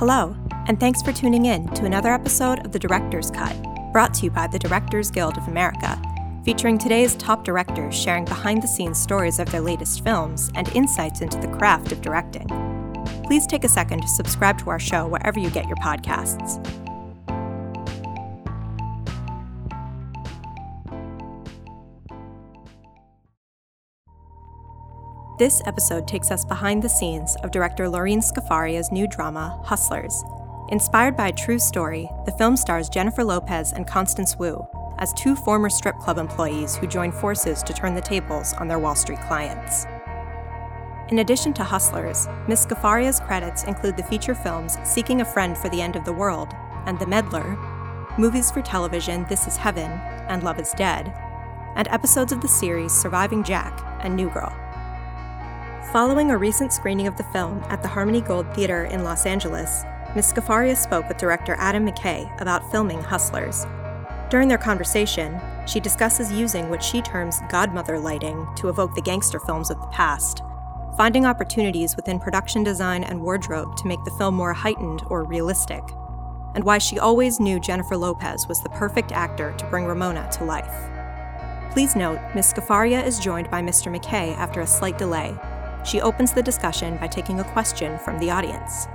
Hello, and thanks for tuning in to another episode of The Director's Cut, brought to you by the Directors Guild of America, featuring today's top directors sharing behind the scenes stories of their latest films and insights into the craft of directing. Please take a second to subscribe to our show wherever you get your podcasts. This episode takes us behind the scenes of director Lorene Scafaria's new drama, Hustlers. Inspired by a true story, the film stars Jennifer Lopez and Constance Wu as two former strip club employees who join forces to turn the tables on their Wall Street clients. In addition to Hustlers, Ms. Scafaria's credits include the feature films Seeking a Friend for the End of the World and The Meddler, movies for television This Is Heaven and Love is Dead, and episodes of the series Surviving Jack and New Girl. Following a recent screening of the film at the Harmony Gold Theater in Los Angeles, Ms. Scafaria spoke with director Adam McKay about filming Hustlers. During their conversation, she discusses using what she terms godmother lighting to evoke the gangster films of the past, finding opportunities within production design and wardrobe to make the film more heightened or realistic, and why she always knew Jennifer Lopez was the perfect actor to bring Ramona to life. Please note, Ms. Scafaria is joined by Mr. McKay after a slight delay, she opens the discussion by taking a question from the audience.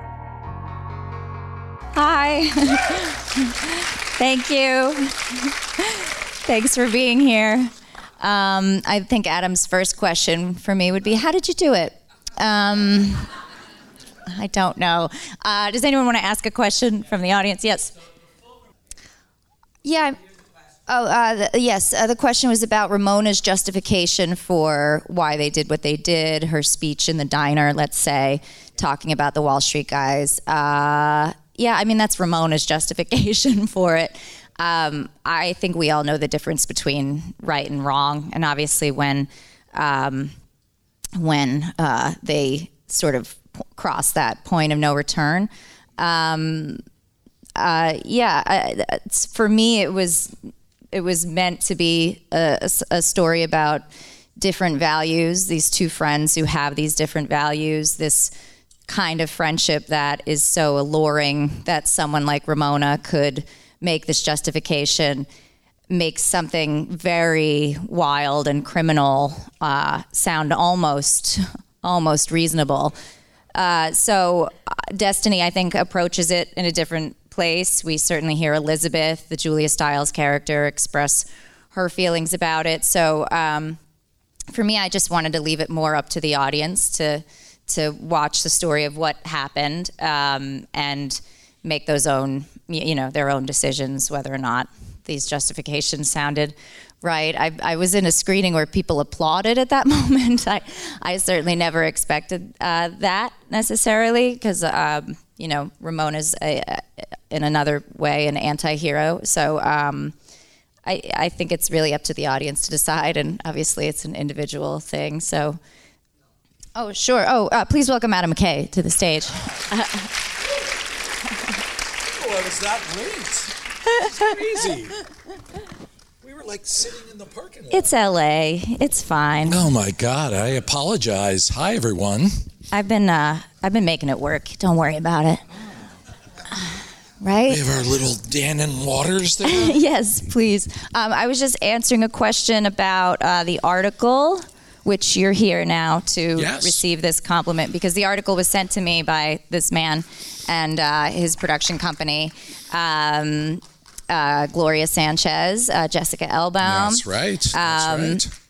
Hi. Thank you. Thanks for being here. Um, I think Adam's first question for me would be How did you do it? Um, I don't know. Uh, does anyone want to ask a question from the audience? Yes. Yeah, Oh, uh, the, yes. Uh, the question was about Ramona's justification for why they did what they did. Her speech in the diner, let's say, talking about the Wall Street guys. Uh, yeah, I mean that's Ramona's justification for it. Um, I think we all know the difference between right and wrong, and obviously when um, when uh, they sort of cross that point of no return. Um, uh, yeah, for me, it was it was meant to be a, a, story about different values, these two friends who have these different values, this kind of friendship that is so alluring that someone like Ramona could make this justification, make something very wild and criminal uh, sound almost almost reasonable. Uh, so uh, Destiny, I think, approaches it in a different place. We certainly hear Elizabeth, the Julia Stiles character, express her feelings about it. So um, for me, I just wanted to leave it more up to the audience to to watch the story of what happened um, and make those own you know their own decisions whether or not these justifications sounded right. I, I was in a screening where people applauded at that moment. I, I certainly never expected uh, that necessarily because, um, you know, Ramona's a, a, in another way an anti-hero. So um, I, I think it's really up to the audience to decide, and obviously it's an individual thing. So, oh sure. Oh, uh, please welcome Adam McKay to the stage. oh, I was that late. It's crazy. We were like sitting in the parking lot. It's LA. It's fine. Oh my God! I apologize. Hi, everyone. I've been uh, I've been making it work. Don't worry about it right? We have our little Dan and waters there. yes, please. Um, I was just answering a question about uh, the article, which you're here now to yes. receive this compliment because the article was sent to me by this man and uh, his production company. Um, uh, Gloria Sanchez, uh, Jessica Elbaum. That's right. That's um, right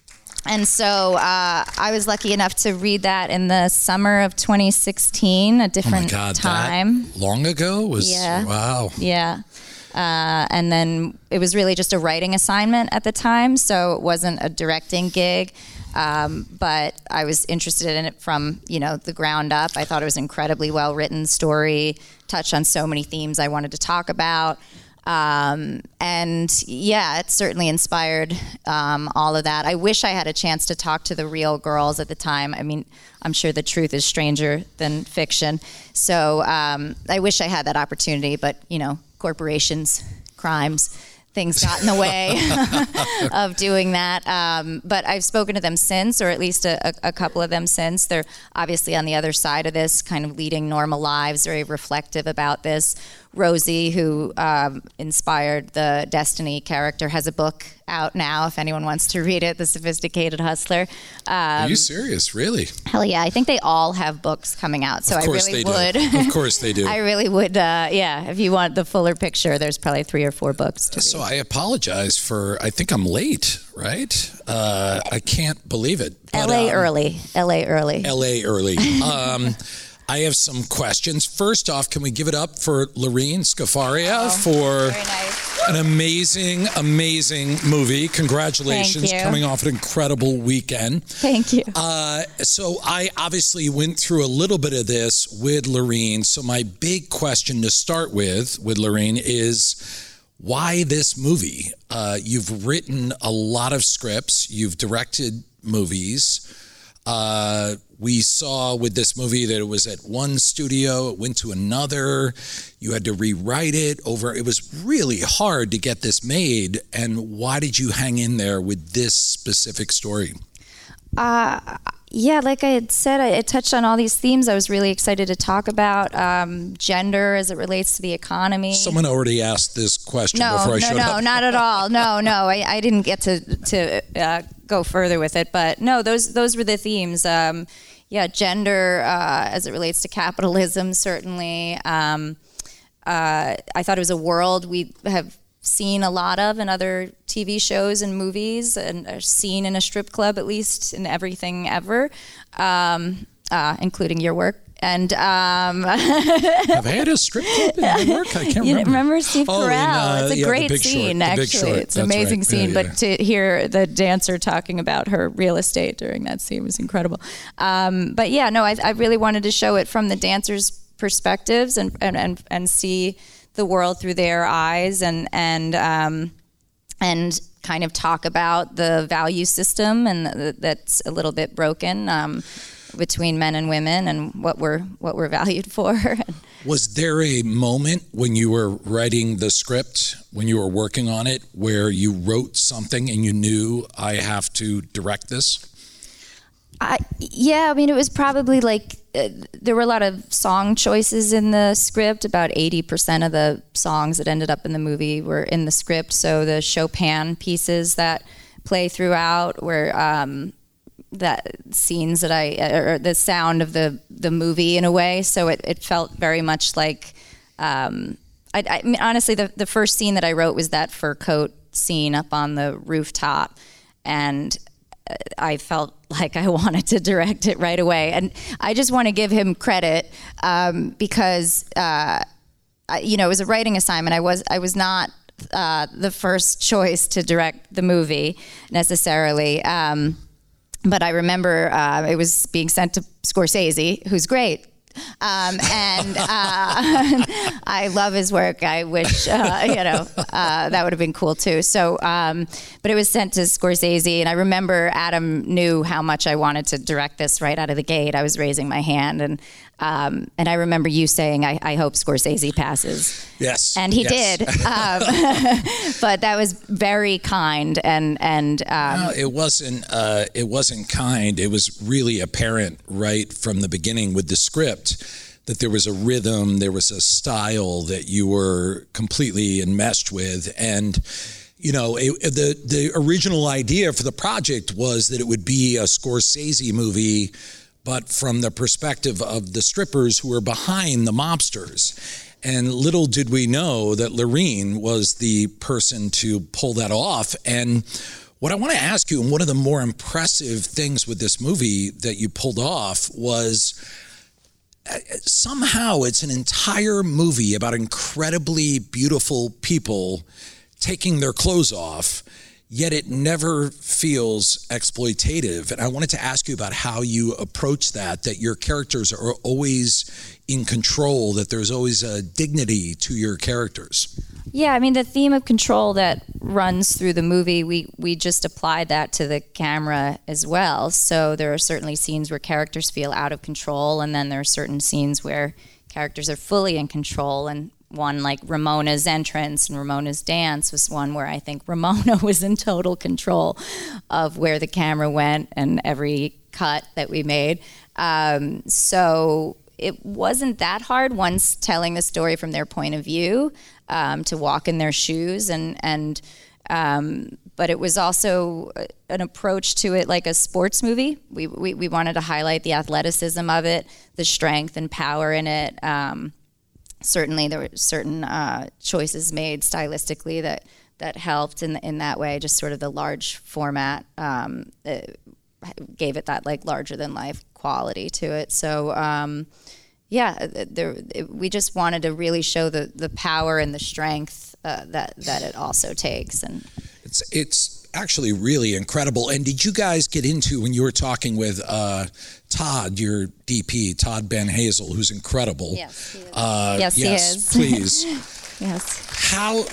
and so uh, I was lucky enough to read that in the summer of 2016, a different oh God, time. long ago was yeah. wow. Yeah. Uh, and then it was really just a writing assignment at the time, so it wasn't a directing gig. Um, but I was interested in it from you know the ground up. I thought it was an incredibly well written story, touched on so many themes I wanted to talk about. Um, and yeah, it certainly inspired um, all of that. I wish I had a chance to talk to the real girls at the time. I mean, I'm sure the truth is stranger than fiction. So um, I wish I had that opportunity, but you know, corporations, crimes, things got in the way of doing that. Um, but I've spoken to them since, or at least a, a, a, couple of them since. They're obviously on the other side of this, kind of leading normal lives, very reflective about this. Rosie, who um, inspired the Destiny character, has a book out now. If anyone wants to read it, The Sophisticated Hustler. Um, Are you serious? Really? Hell yeah! I think they all have books coming out. So I really would. of course they do. I really would. Uh, yeah, if you want the fuller picture, there's probably three or four books. so I apologize for. I think I'm late. Right? Uh, I can't believe it. But, L.A. Um, early. L.A. early. L.A. early. I have some questions. First off, can we give it up for Lorene Scafaria oh, for nice. an amazing, amazing movie? Congratulations, coming off an incredible weekend. Thank you. Uh, so I obviously went through a little bit of this with Lorene. So my big question to start with with Lorene is why this movie? Uh, you've written a lot of scripts. You've directed movies. Uh, we saw with this movie that it was at one studio, it went to another. You had to rewrite it over. It was really hard to get this made. And why did you hang in there with this specific story? Uh, yeah, like I had said, I, touched on all these themes I was really excited to talk about. Um, gender as it relates to the economy. Someone already asked this question no, before I no, showed no, up. No, not at all. No, no, I, I didn't get to to uh, go further with it, but no, those those were the themes. Um, yeah, gender uh, as it relates to capitalism, certainly. Um, uh, I thought it was a world we have seen a lot of in other TV shows and movies, and seen in a strip club at least in everything ever, um, uh, including your work. And um, have I had a strip club in New York? I can't you remember. Remember Steve oh, Carell? Uh, it's a yeah, great scene, actually. It's an amazing right. scene. Yeah, yeah. But to hear the dancer talking about her real estate during that scene was incredible. Um, but yeah, no, I, I, really wanted to show it from the dancers' perspectives and and and, and see the world through their eyes and and um, and kind of talk about the value system and the, that's a little bit broken. Um, between men and women and what we're what we're valued for. Was there a moment when you were writing the script, when you were working on it, where you wrote something and you knew I have to direct this? I, yeah, I mean, it was probably like uh, there were a lot of song choices in the script. About 80% of the songs that ended up in the movie were in the script. So the Chopin pieces that play throughout were um, that scenes that I or the sound of the the movie in a way. So it, it felt very much like. Um, I, I mean, honestly, the the first scene that I wrote was that fur coat scene up on the rooftop, and uh, I felt like I wanted to direct it right away. And I just want to give him credit um, because, uh, I, you know, it was a writing assignment. I was I was not uh, the first choice to direct the movie necessarily. Um, but I remember uh, it was being sent to Scorsese, who's great. Um, and uh, I love his work. I wish, uh, you know, uh, that would have been cool too. So, um, but it was sent to Scorsese, and I remember Adam knew how much I wanted to direct this right out of the gate. I was raising my hand, and um, and I remember you saying, I, I, hope Scorsese passes. Yes. And he yes. did. Um, but that was very kind. And, and um, no, it wasn't, uh, it wasn't kind. It was really apparent right from the beginning with the script that there was a rhythm, there was a style that you were completely enmeshed with. And, you know, it, the, the original idea for the project was that it would be a Scorsese movie but from the perspective of the strippers who were behind the mobsters. And little did we know that Lorene was the person to pull that off. And what I want to ask you, and one of the more impressive things with this movie that you pulled off was uh, somehow it's an entire movie about incredibly beautiful people taking their clothes off yet it never feels exploitative. And I wanted to ask you about how you approach that, that your characters are always in control, that there's always a dignity to your characters. Yeah, I mean the theme of control that runs through the movie, we we just applied that to the camera as well. So there are certainly scenes where characters feel out of control and then there are certain scenes where characters are fully in control and one like Ramona's entrance and Ramona's dance was one where I think Ramona was in total control of where the camera went and every cut that we made. Um, so it wasn't that hard once telling the story from their point of view um, to walk in their shoes and and um, but it was also an approach to it like a sports movie. We, we, we wanted to highlight the athleticism of it, the strength and power in it. Um, certainly, there were certain uh, choices made stylistically that that helped in in that way. Just sort of the large format um, gave it that like larger than life quality to it. So. Um, yeah, there, it, we just wanted to really show the, the power and the strength uh, that that it also takes, and it's it's actually really incredible. And did you guys get into when you were talking with uh, Todd, your DP, Todd Banhazl, who's incredible? Yes, he is. Uh, yes, yes, he is. please. yes. How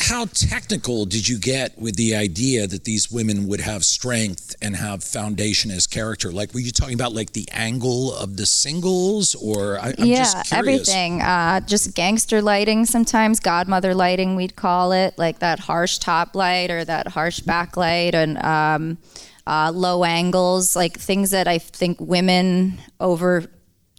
how technical did you get with the idea that these women would have strength and have foundation as character? Like, were you talking about like the angle of the singles, or I, am yeah, everything. Uh, just gangster lighting, sometimes godmother lighting, we'd call it, like that harsh top light or that harsh backlight, and um, uh, low angles, like things that I think women over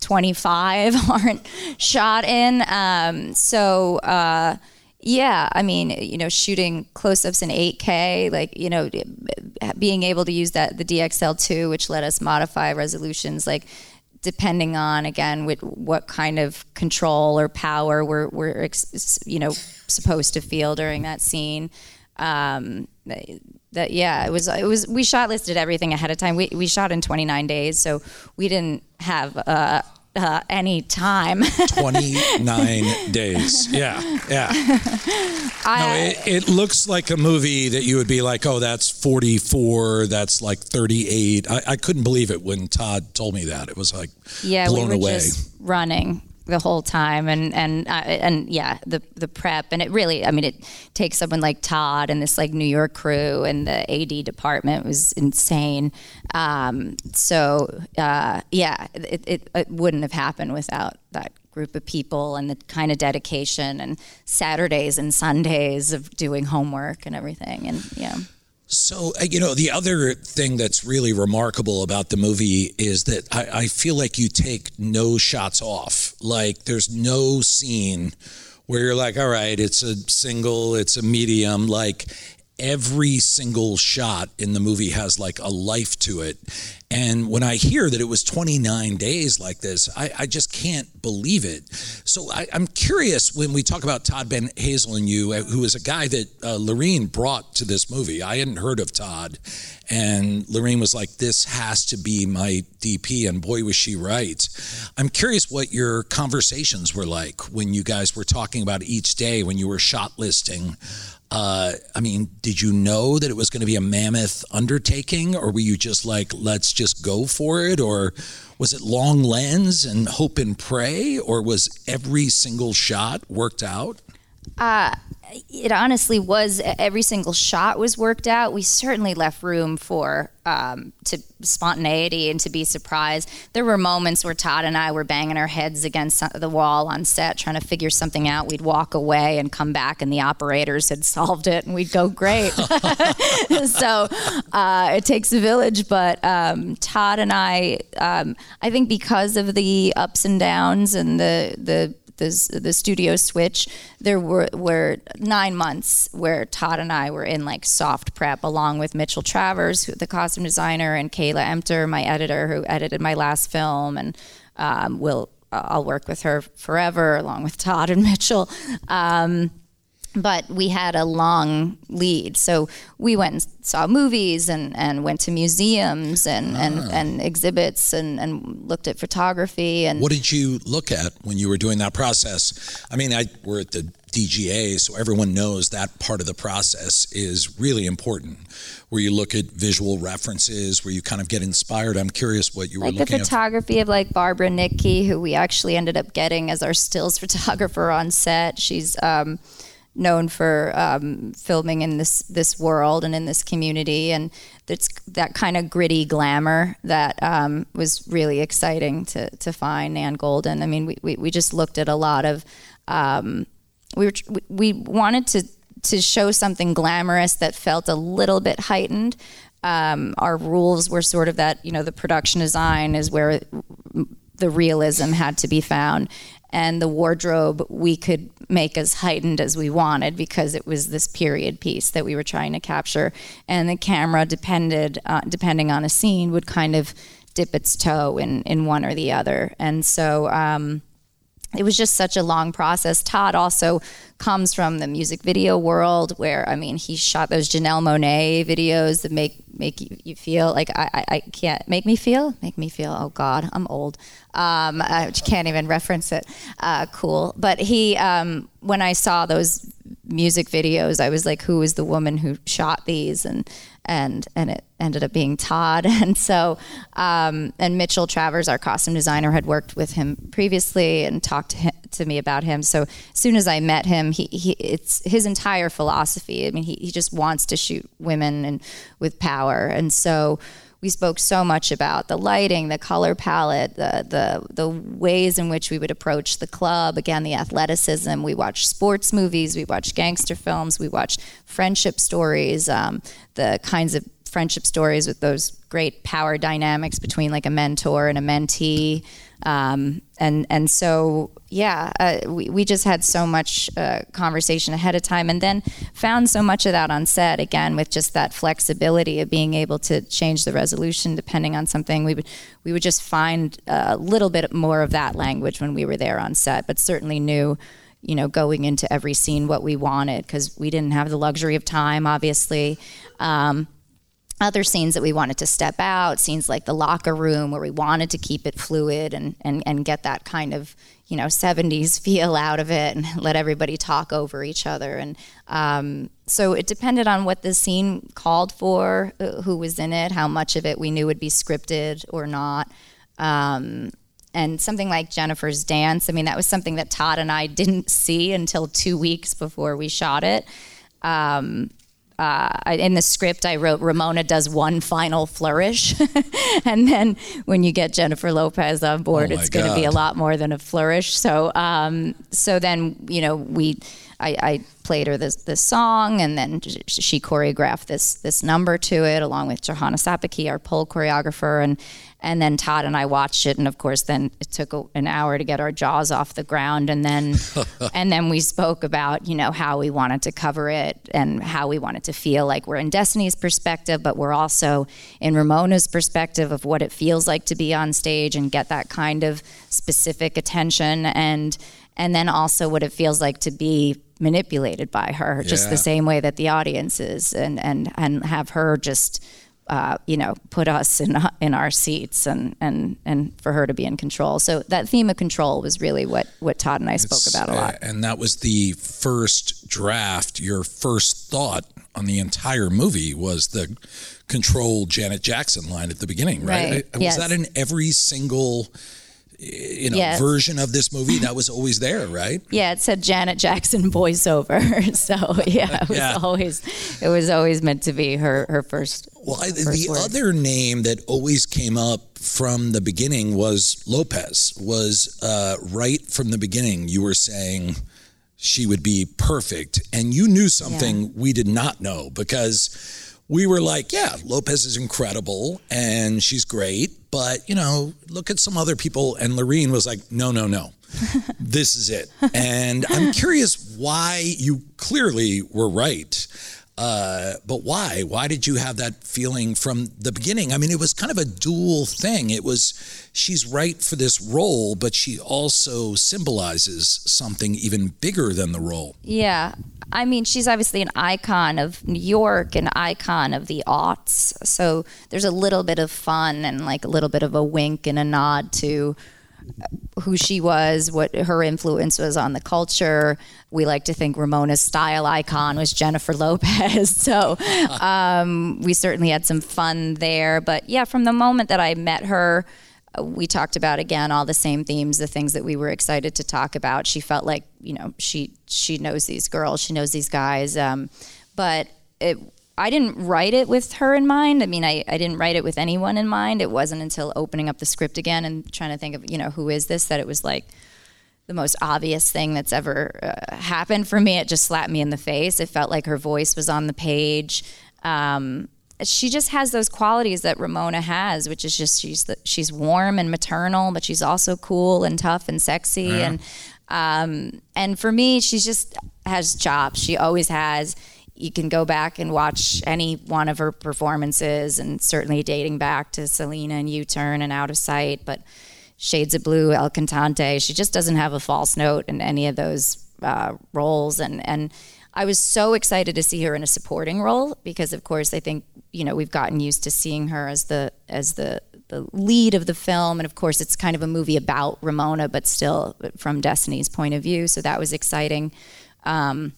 25 aren't shot in. Um, so. Uh, yeah, I mean, you know, shooting close-ups in 8K, like you know, being able to use that the DXL2, which let us modify resolutions, like depending on again with what kind of control or power we're we're you know supposed to feel during that scene. Um, that yeah, it was it was we shot listed everything ahead of time. We we shot in 29 days, so we didn't have. Uh, uh, any time. 29 days. Yeah, yeah. I, no, it, it, looks like a movie that you would be like, oh, that's 44, that's like 38. I, I couldn't believe it when Todd told me that. It was like yeah, blown we were away. Just running the whole time and and uh, and yeah the the prep. And it really I mean it takes someone like Todd and this like New York crew and the AD department was insane. Um, so uh, yeah it, it, it wouldn't have happened without that group of people and the kind of dedication and Saturdays and Sundays of doing homework and everything. And yeah so, uh, you know, the other thing that's really remarkable about the movie is that I, I, feel like you take no shots off. Like, there's no scene where you're like, all right, it's a single, it's a medium. Like, every single shot in the movie has like a life to it. And when I hear that it was 29 days like this, I, I just can't believe it. So I, am curious when we talk about Todd Banhazl and you, uh, who is a guy that uh, Lorene brought to this movie. I hadn't heard of Todd. And Lorene was like, this has to be my DP. And boy, was she right. I'm curious what your conversations were like when you guys were talking about each day when you were shot listing uh, I mean, did you know that it was going to be a mammoth undertaking, or were you just like, let's just go for it? Or was it long lens and hope and pray, or was every single shot worked out? Uh, it honestly was every single shot was worked out. We certainly left room for um, to spontaneity and to be surprised. There were moments where Todd and I were banging our heads against the wall on set trying to figure something out. We'd walk away and come back, and the operators had solved it, and we'd go, "Great!" so uh, it takes a village, but um, Todd and I, um, I think because of the ups and downs and the the the, the studio switch, there were, were nine months where Todd and I were in like soft prep along with Mitchell Travers, the costume designer, and Kayla Emter, my editor, who edited my last film, and um, will I'll work with her forever along with Todd and Mitchell. Um, but we had a long lead. So we went and saw movies and, and went to museums and, ah. and, and exhibits and, and looked at photography. And what did you look at when you were doing that process? I mean, I we're at the DGA, so everyone knows that part of the process is really important. Where you look at visual references, where you kind of get inspired. I'm curious what you like were looking at. the photography of like Barbara Nitke, who we actually ended up getting as our stills photographer on set. She's um, known for um, filming in this this world and in this community, and it's that kind of gritty glamour that um, was really exciting to to find. Nan Goldin. I mean, we, we, we just looked at a lot of um, we were we wanted to to show something glamorous that felt a little bit heightened. Um, our rules were sort of that you know the production design is where the realism had to be found and the wardrobe we could make as heightened as we wanted because it was this period piece that we were trying to capture. And the camera depended uh, depending on a scene would kind of dip its toe in in one or the other. And so um, it was just such a long process. Todd also comes from the music video world, where I mean, he shot those Janelle Monáe videos that make make you, you feel like I, I, I, can't make me feel make me feel. Oh God, I'm old. Um, I can't even reference it. Uh, cool, but he um, when I saw those music videos, I was like, who is the woman who shot these? And and and it ended up being Todd. And so, um, and Mitchell Travers, our costume designer, had worked with him previously and talked to, him, to me about him. So as soon as I met him, he, he it's his entire philosophy. I mean, he, he just wants to shoot women and with power. And so we spoke so much about the lighting, the color palette, the the the ways in which we would approach the club. Again, the athleticism. We watched sports movies. We watched gangster films. We watched friendship stories. Um, the kinds of friendship stories with those great power dynamics between like a mentor and a mentee. Um, and and so yeah, uh, we we just had so much uh, conversation ahead of time, and then found so much of that on set again with just that flexibility of being able to change the resolution depending on something. We would we would just find a little bit more of that language when we were there on set, but certainly knew you know, going into every scene what we wanted because we didn't have the luxury of time, obviously. Um, other scenes that we wanted to step out, scenes like the locker room where we wanted to keep it fluid and, and, and get that kind of, you know, 70s feel out of it and let everybody talk over each other. And um, so it depended on what the scene called for, uh, who was in it, how much of it we knew would be scripted or not. Um, and something like Jennifer's dance, I mean, that was something that Todd and I didn't see until two weeks before we shot it. Um, uh, in the script, I wrote Ramona does one final flourish, and then when you get Jennifer Lopez on board, Oh, it's going to be a lot more than a flourish. So, um, so then you know we, I, I played her this this song, and then she choreographed this this number to it, along with Johanna Sapakie, our pole choreographer, and and then Todd and I watched it, and of course, then it took a, an hour to get our jaws off the ground, and then and then we spoke about you know how we wanted to cover it and how we wanted to feel like we're in Destiny's perspective, but we're also in Ramona's perspective of what it feels like to be on stage and get that kind of specific attention, and and then also what it feels like to be manipulated by her, just Yeah. the same way that the audience is, and and and have her just uh, you know, put us in in our seats and and and for her to be in control. So that theme of control was really what what Todd and I spoke about a lot. Uh, And that was the first draft. Your first thought on the entire movie was the control Janet Jackson line at the beginning, right? Right. I- Was Yes. that in every single you know Yes. version of this movie? That was always there, right? Yeah, it said Janet Jackson voiceover. so yeah, it was Yeah. always it was always meant to be her her first. Well, I, first the word. other name that always came up from the beginning was Lopez. Was uh, right from the beginning. You were saying she would be perfect, and you knew something we did not know because we were like, "Yeah, Lopez is incredible and she's great," but you know, look at some other people. And Lorene was like, "No, no, no." this is it. And I'm curious why you clearly were right. Uh, but why? Why did you have that feeling from the beginning? I mean, it was kind of a dual thing. It was she's right for this role, but she also symbolizes something even bigger than the role. Yeah. I mean, she's obviously an icon of New York, an icon of the aughts. So there's a little bit of fun and like a little bit of a wink and a nod to who she was, what her influence was on the culture. We like to think Ramona's style icon was Jennifer Lopez. So um, we certainly had some fun there. But yeah, from the moment that I met her, we talked about again all the same themes, the things that we were excited to talk about. She felt like you know she she knows these girls, she knows these guys, um, but it. I didn't write it with her in mind. I mean, I, I didn't write it with anyone in mind. It wasn't until opening up the script again and trying to think of, you know, who is this that it was like, the most obvious thing that's ever uh, happened for me. It just slapped me in the face. It felt like her voice was on the page. Um, she just has those qualities that Ramona has, which is just she's the, she's warm and maternal, but she's also cool and tough and sexy yeah. and um, and for me, she's just has chops. She always has. You can go back and watch any one of her performances, and certainly dating back to Selena and U-Turn and Out of Sight, but Shades of Blue, El Cantante. She just doesn't have a false note in any of those uh, roles, and and I was so excited to see her in a supporting role because, of course, I think you know we've gotten used to seeing her as the as the the lead of the film, and of course, it's kind of a movie about Ramona, but still from Destiny's point of view. So that was exciting. Um,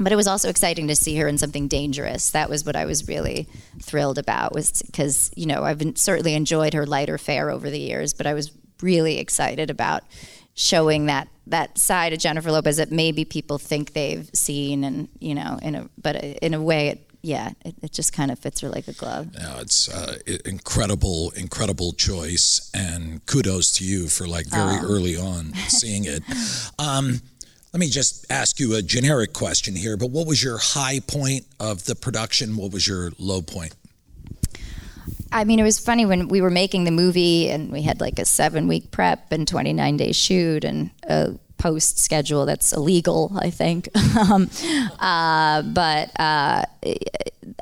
but it was also exciting to see her in something dangerous. That was what I was really thrilled about, was because you know I've been, certainly enjoyed her lighter fare over the years, but I was really excited about showing that that side of Jennifer Lopez that maybe people think they've seen, and you know, in a but in a way, it, yeah, it, it just kind of fits her like a glove. Yeah, it's uh, incredible, incredible choice, and kudos to you for like very oh. early on seeing it. Um, let me just ask you a generic question here, but what was your high point of the production? What was your low point? I mean, it was funny when we were making the movie and we had like a seven week prep and 29 day shoot and a post schedule that's illegal, I think. um, uh, but uh,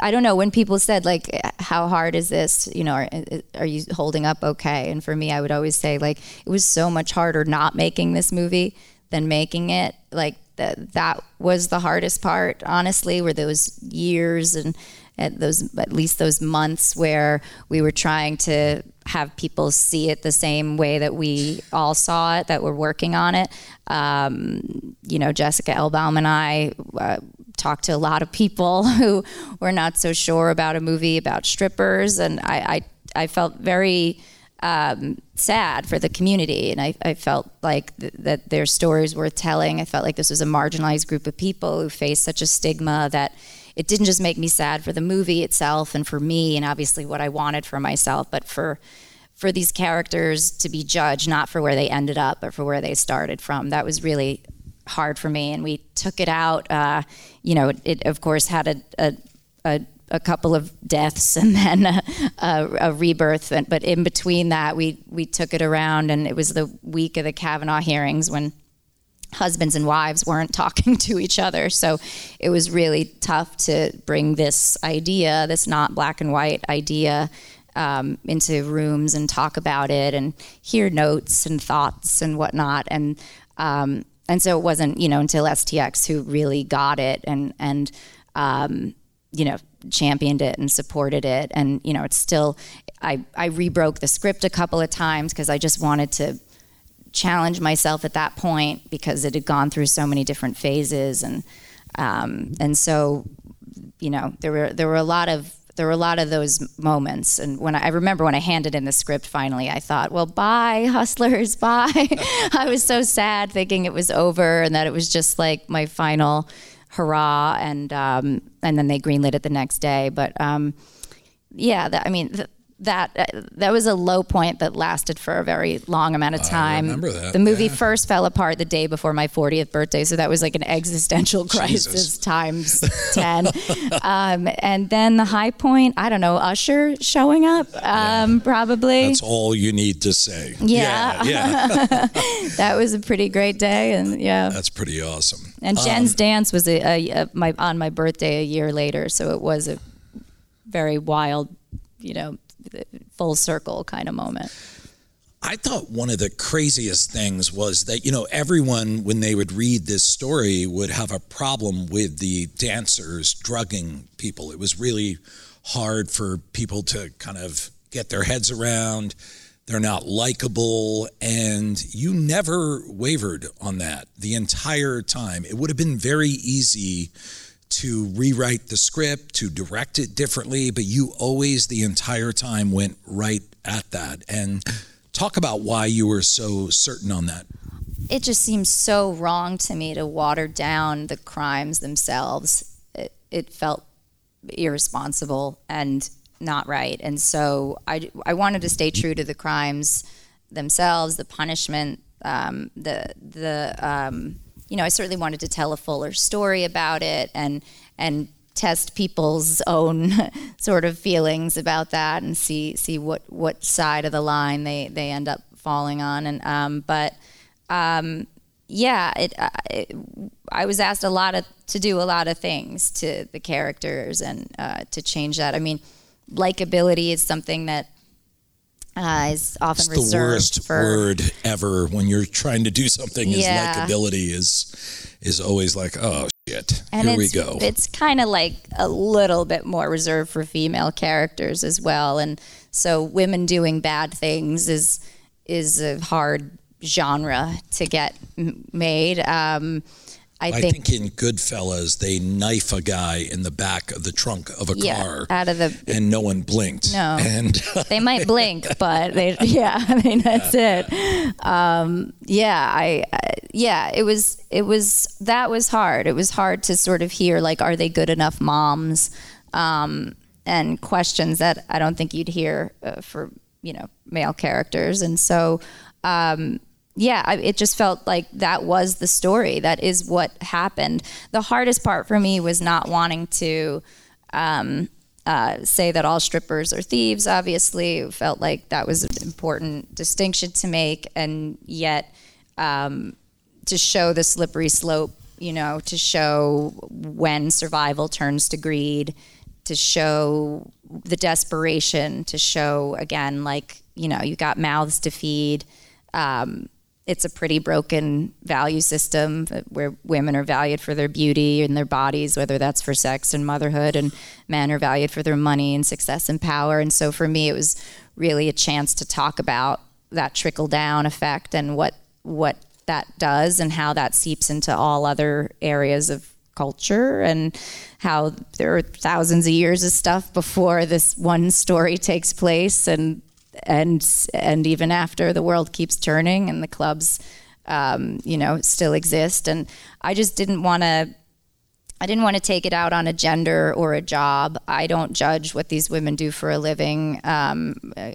I don't know when people said like, how hard is this? You know, are, are you holding up okay? And for me, I would always say like, it was so much harder not making this movie than making it. Like that, that was the hardest part, honestly, were those years and at those at least those months where we were trying to have people see it the same way that we all saw it that we're working on it um, you know jessica elbaum and i uh, talked to a lot of people who were not so sure about a movie about strippers and i i, I felt very um, sad for the community, and I, I felt like th- that their stories worth telling. I felt like this was a marginalized group of people who faced such a stigma that it didn't just make me sad for the movie itself and for me and obviously what I wanted for myself, but for for these characters to be judged not for where they ended up, but for where they started from. That was really hard for me, and we took it out. Uh, you know, it, it, of course had a, a, a a couple of deaths and then a, a, a rebirth. But in between that, we we took it around, and it was the week of the Kavanaugh hearings when husbands and wives weren't talking to each other. So it was really tough to bring this idea, this not black and white idea, um, into rooms and talk about it and hear notes and thoughts and whatnot. And um, and so it wasn't, you know, until STX who really got it and and um, you know championed it and supported it. And you know, it's still. I, I rebroke the script a couple of times because I just wanted to challenge myself at that point because it had gone through so many different phases and um, and so you know there were there were a lot of there were a lot of those moments and when I, I remember when I handed in the script finally I thought well bye hustlers bye I was so sad thinking it was over and that it was just like my final hurrah and um, and then they greenlit it the next day. But um, yeah that, I mean th- that uh, that was a low point that lasted for a very long amount of time. I remember that. The movie yeah. first fell apart the day before my 40th birthday, so that was like an existential crisis Jesus. times 10. um, and then the high point, I don't know, Usher showing up, um, yeah. probably. That's all you need to say. Yeah, yeah. yeah. that was a pretty great day, and yeah, that's pretty awesome. And Jen's um, dance was a, a, a, my on my birthday a year later, so it was a very wild, you know full circle kind of moment. I thought one of the craziest things was that, you know, everyone, when they would read this story, would have a problem with the dancers drugging people. It was really hard for people to kind of get their heads around. They're not likable. And you never wavered on that the entire time. It would have been very easy to rewrite the script, to direct it differently, but you always the entire time went right at that. And talk about why you were so certain on that. It just seems so wrong to me to water down the crimes themselves. It, it felt irresponsible and not right. And so I, I wanted to stay true to the crimes themselves, the punishment um, the the um, you know I certainly wanted to tell a fuller story about it and and test people's own sort of feelings about that and see see what what side of the line they they end up falling on. And um, but um, yeah it, it, I was asked a lot of to do a lot of things to the characters and uh, to change that. I mean likability is something that uh, is often it's reserved the worst for word ever when you're trying to do something. Is Yeah. likability is is always like, oh shit, and here we go. It's kind of like a little bit more reserved for female characters as well, and so women doing bad things is is a hard genre to get made. Um, I, I think in Goodfellas they knife a guy in the back of the trunk of a yeah, car, out of the and no one blinked. No. and they might blink, but they, yeah, I mean that's it. Um, yeah, I, I, yeah, it was, it was that was hard. It was hard to sort of hear like, are they good enough moms, um, and questions that I don't think you'd hear uh, for you know male characters, and so. Um, yeah, I, it just felt like that was the story. That is what happened. The hardest part for me was not wanting to um, uh, say that all strippers are thieves. Obviously, felt like that was an important distinction to make, and yet um, to show the slippery slope. You know, to show when survival turns to greed, to show the desperation, to show again, like you know, you got mouths to feed. Um, it's a pretty broken value system where women are valued for their beauty and their bodies, whether that's for sex and motherhood, and men are valued for their money and success and power. And so for me, it was really a chance to talk about that trickle down effect and what what that does and how that seeps into all other areas of culture and how there are thousands of years of stuff before this one story takes place and and and even after the world keeps turning and the clubs um, you know still exist. And i just didn't want to i didn't want to take it out on a gender or a job. I don't judge what these women do for a living um, uh,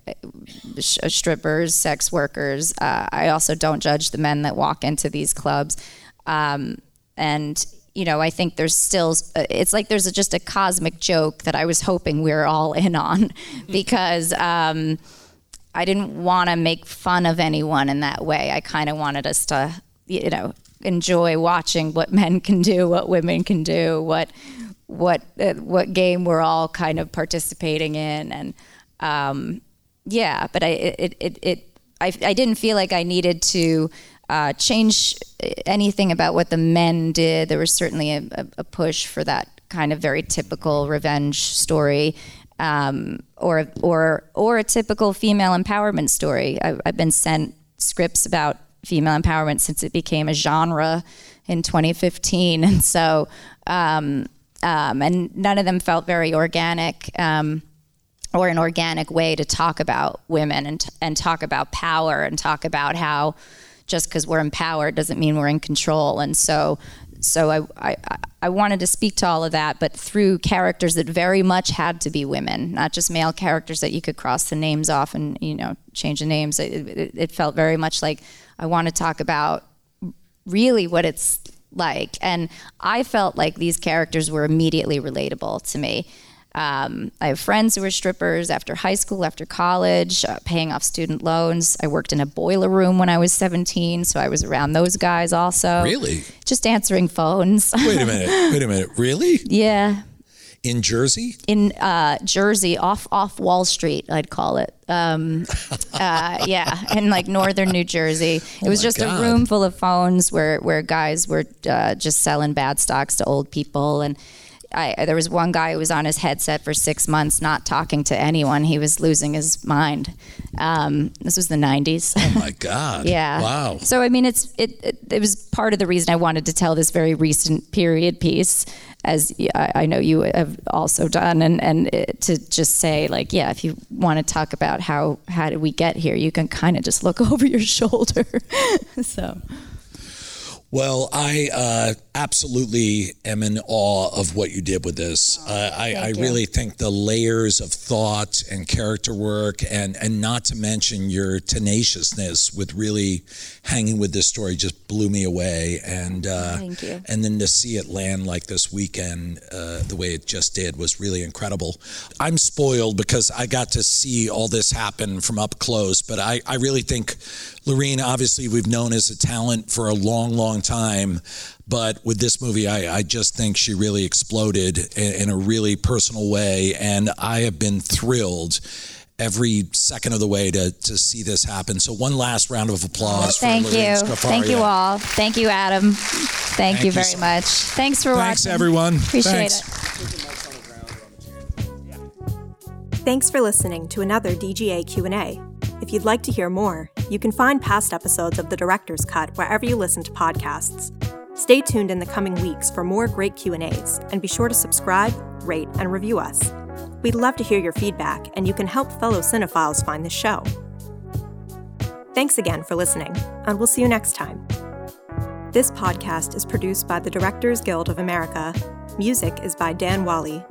sh- strippers sex workers. Uh, i also don't judge the men that walk into these clubs. Um, and you know, I think there's still, it's like there's a, just a cosmic joke that I was hoping we are all in on because um, I didn't want to make fun of anyone in that way. I kind of wanted us to, you know, enjoy watching what men can do, what women can do, what what uh, what game we're all kind of participating in, and um, yeah. But I it it, it I, I didn't feel like I needed to uh, change anything about what the men did. There was certainly a, a, a push for that kind of very typical revenge story, um, or or or a typical female empowerment story. I, I've been sent scripts about female empowerment since it became a genre in 2015, and so um, um, and none of them felt very organic. Um, or an organic way to talk about women and, and talk about power and talk about how just because we're empowered doesn't mean we're in control. And so, so I, I, I wanted to speak to all of that, but through characters that very much had to be women, not just male characters that you could cross the names off and you know change the names. It, it, it felt very much like I want to talk about really what it's like, and I felt like these characters were immediately relatable to me. Um, I have friends who were strippers after high school, after college, uh, paying off student loans. I worked in a boiler room when I was 17, so I was around those guys also. Really? Just answering phones. Wait a minute. Wait a minute. Really? yeah. In Jersey? In uh, Jersey, off off Wall Street, I'd call it. Um, uh, yeah, in like northern New Jersey, it was my just God. a room full of phones where where guys were uh, just selling bad stocks to old people and. I, there was one guy who was on his headset for six months, not talking to anyone. He was losing his mind. Um, this was the '90s. Oh my God. Yeah. Wow. So I mean, it's it, it it was part of the reason I wanted to tell this very recent period piece, as I I know you have also done, and and it, to just say like, yeah, if you want to talk about how how did we get here, you can kind of just look over your shoulder. so Well, I uh, absolutely am in awe of what you did with this. Oh, uh, I, I really think the layers of thought and character work, and and not to mention your tenaciousness with really hanging with this story, just blew me away. And uh, Thank you. And then to see it land like this weekend, uh, the way it just did, was really incredible. I'm spoiled because I got to see all this happen from up close, but I, I really think Lorene, obviously, we've known as a talent for a long, long time. But with this movie, I, I just think she really exploded in, in a really personal way. And I have been thrilled every second of the way to, to see this happen. So, one last round of applause for Thank Lorene you. Scafaria. Thank you all. Thank you, Adam. Thank, Thank you you very so- much. Thanks for Thanks, watching. Thanks, everyone. Appreciate Thanks. it. Thanks for listening to another DGA Q&A. If you'd like to hear more, you can find past episodes of The Director's Cut wherever you listen to podcasts. Stay tuned in the coming weeks for more great Q&As and be sure to subscribe, rate, and review us. We'd love to hear your feedback and you can help fellow cinephiles find the show. Thanks again for listening, and we'll see you next time. This podcast is produced by the Directors Guild of America. Music is by Dan Wally.